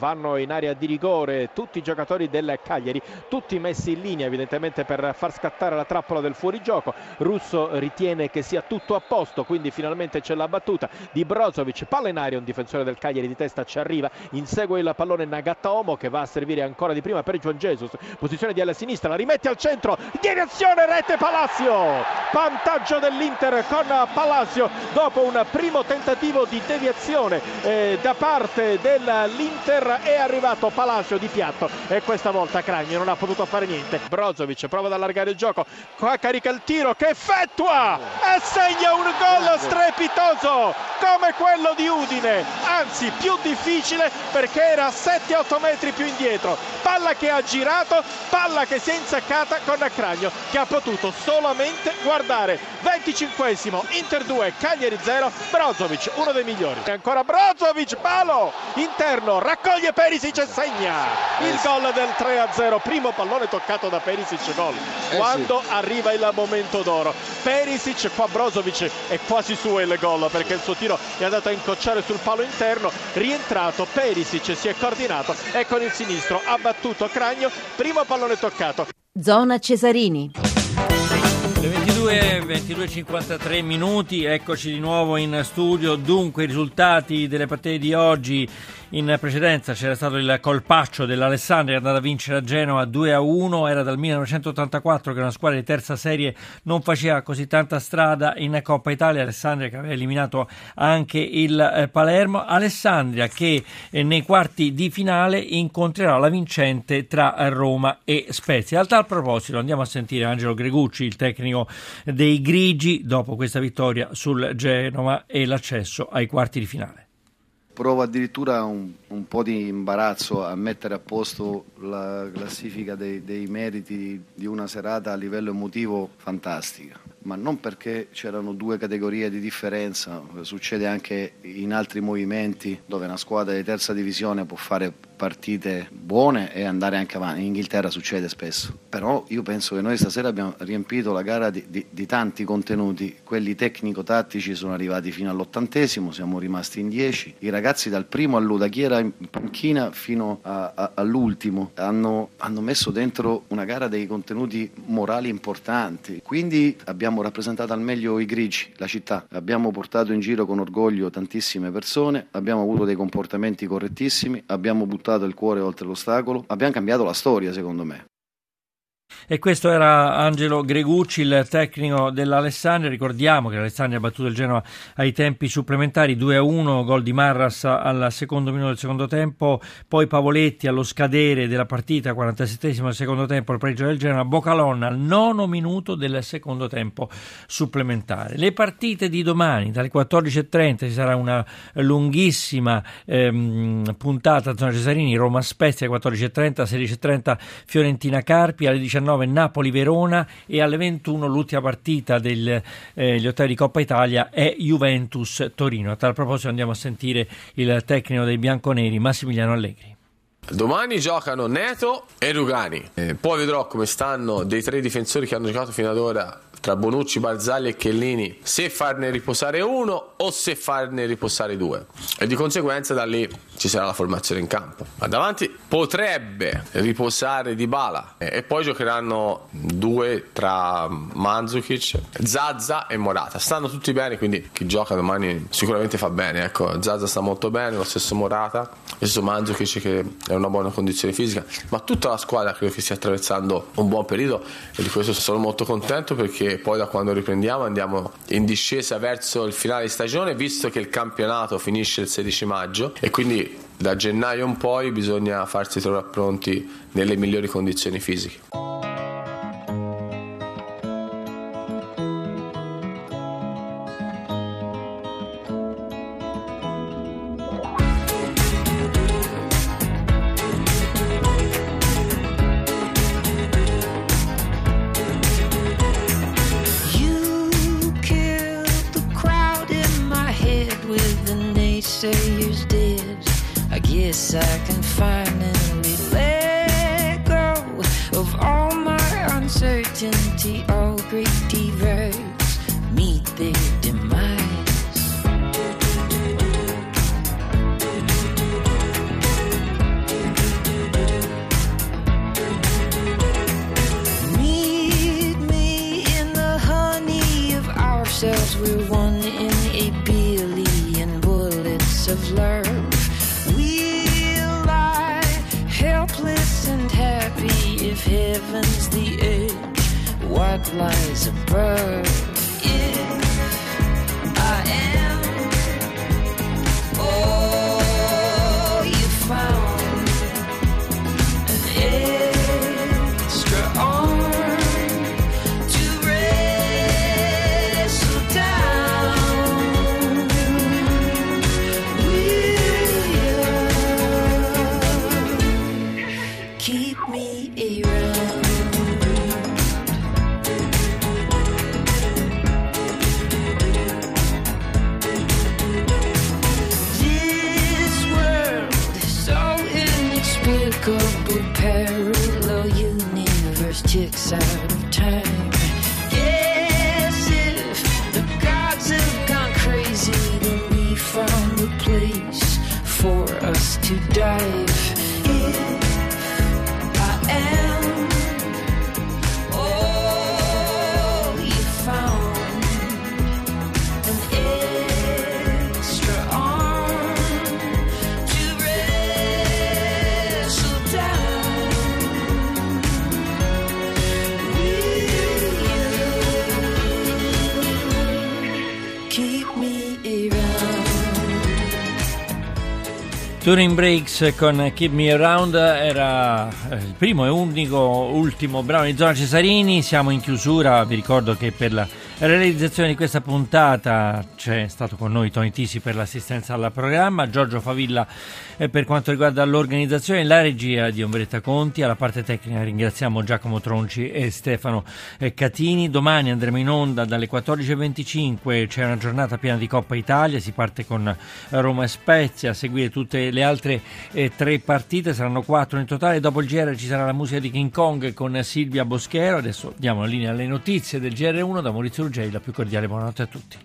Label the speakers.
Speaker 1: Vanno in area di rigore tutti i giocatori del Cagliari, tutti messi in linea evidentemente per far scattare la trappola del fuorigioco. Russo ritiene che sia tutto a posto, quindi finalmente c'è la battuta di Brozovic. Palla in aria, un difensore del Cagliari di testa ci arriva, insegue il pallone Nagata Omo che va a servire ancora di prima per Juan Jesus. Posizione di alla sinistra, la rimette al centro, direzione rete Palacio. Vantaggio dell'Inter con Palacio dopo un primo tentativo di deviazione eh, da parte dell'Inter è arrivato Palacio di piatto e questa volta Cragno non ha potuto fare niente. Brozovic prova ad allargare il gioco, qua carica il tiro che effettua e segna un gol strepitoso come quello di Udine, anzi più difficile perché era 7-8 metri più indietro. Palla che ha girato, palla che si è insaccata con Cragno che ha potuto solamente guardare. 25esimo, Inter 2, Cagliari 0, Brozovic uno dei migliori. E ancora Brozovic, palo interno, raccoglie toglie Perisic e segna. Il gol del 3-0 primo pallone toccato da Perisic gol. Eh quando sì. arriva il momento d'oro. Perisic qua Brozovic è quasi suo il gol perché il suo tiro è andato a incocciare sul palo interno. Rientrato Perisic si è coordinato e con il sinistro ha battuto Cragno primo pallone toccato.
Speaker 2: Zona Cesarini
Speaker 3: le 22, 22.53 minuti, eccoci di nuovo in studio. Dunque, i risultati delle partite di oggi. In precedenza c'era stato il colpaccio dell'Alessandria che è andata a vincere a Genova 2 a 1. Era dal 1984 che una squadra di terza serie non faceva così tanta strada in Coppa Italia. Alessandria che aveva eliminato anche il eh, Palermo. Alessandria che eh, nei quarti di finale incontrerà la vincente tra Roma e Spezia. A tal proposito, andiamo a sentire Angelo Gregucci, il tecnico dei Grigi dopo questa vittoria sul Genova e l'accesso ai quarti di finale.
Speaker 4: Provo addirittura un, un po' di imbarazzo a mettere a posto la classifica dei, dei meriti di una serata a livello emotivo fantastica ma non perché c'erano due categorie di differenza, succede anche in altri movimenti dove una squadra di terza divisione può fare partite buone e andare anche avanti. In Inghilterra succede spesso. Però io penso che noi stasera abbiamo riempito la gara di, di, di tanti contenuti. Quelli tecnico-tattici sono arrivati fino all'ottantesimo, siamo rimasti in dieci. I ragazzi dal primo all'U, da chi era in panchina fino a, a, all'ultimo, hanno, hanno messo dentro una gara dei contenuti morali importanti. Quindi abbiamo rappresentato al meglio i grigi, la città. Abbiamo portato in giro con orgoglio tantissime persone, abbiamo avuto dei comportamenti correttissimi, abbiamo buttato portato il cuore oltre l'ostacolo, abbiamo cambiato la storia secondo me.
Speaker 3: E questo era Angelo Gregucci, il tecnico dell'Alessandria. Ricordiamo che l'Alessandria ha battuto il Genoa ai tempi supplementari 2-1, gol di Marras al secondo minuto del secondo tempo, poi Pavoletti allo scadere della partita, 47 del secondo tempo, il pareggio del Genoa, Bocalonna al nono minuto del secondo tempo supplementare. Le partite di domani, dalle 14.30 ci sarà una lunghissima ehm, puntata a zona Cesarini, Roma Spezia 14.30, 16.30 Fiorentina Carpi, alle 19 19 Napoli-Verona e alle 21 l'ultima partita degli eh, ottavi di Coppa Italia è Juventus-Torino. A tal proposito andiamo a sentire il tecnico dei bianconeri Massimiliano Allegri.
Speaker 5: Domani giocano Neto e Rugani. Eh, poi vedrò come stanno dei tre difensori che hanno giocato fino ad ora tra Bonucci, Barzagli e Chellini se farne riposare uno o se farne riposare due. E di conseguenza da lì ci sarà la formazione in campo. Ma davanti potrebbe riposare Di Bala e poi giocheranno due tra Mandzukic, Zazza e Morata. Stanno tutti bene quindi chi gioca domani sicuramente fa bene. Ecco Zazza sta molto bene lo stesso Morata lo stesso Mandzukic che è una buona condizione fisica. Ma tutta la squadra credo che stia attraversando un buon periodo e di questo sono molto contento perché poi da quando riprendiamo andiamo in discesa verso il finale di stagione, visto che il campionato finisce il 16 maggio e quindi da gennaio in poi bisogna farsi trovare pronti nelle migliori condizioni fisiche.
Speaker 6: sailors did. I guess I can finally let go of all my uncertainty. All great heroes meet their demise. Meet me in the honey of ourselves. We're one. Love. We'll lie helpless and happy if heaven's the edge. What lies above? If I am parallel universe ticks out of time.
Speaker 3: Touring Breaks con Keep Me Around era eh, il primo e unico ultimo brano di Zona Cesarini. Siamo in chiusura. Vi ricordo che per la realizzazione di questa puntata c'è stato con noi Tony Tisi per l'assistenza al programma, Giorgio Favilla eh, per quanto riguarda l'organizzazione, la regia di Ombretta Conti. Alla parte tecnica ringraziamo Giacomo Tronci e Stefano eh, Catini. Domani andremo in onda dalle 14.25. C'è una giornata piena di Coppa Italia. Si parte con Roma e Spezia. A seguire tutte le altre eh, tre partite, saranno quattro in totale. Dopo il GR ci sarà la musica di King Kong con Silvia Boschero. Adesso diamo la linea alle notizie del GR1 da Maurizio Ruggeri. La più cordiale buonanotte a tutti.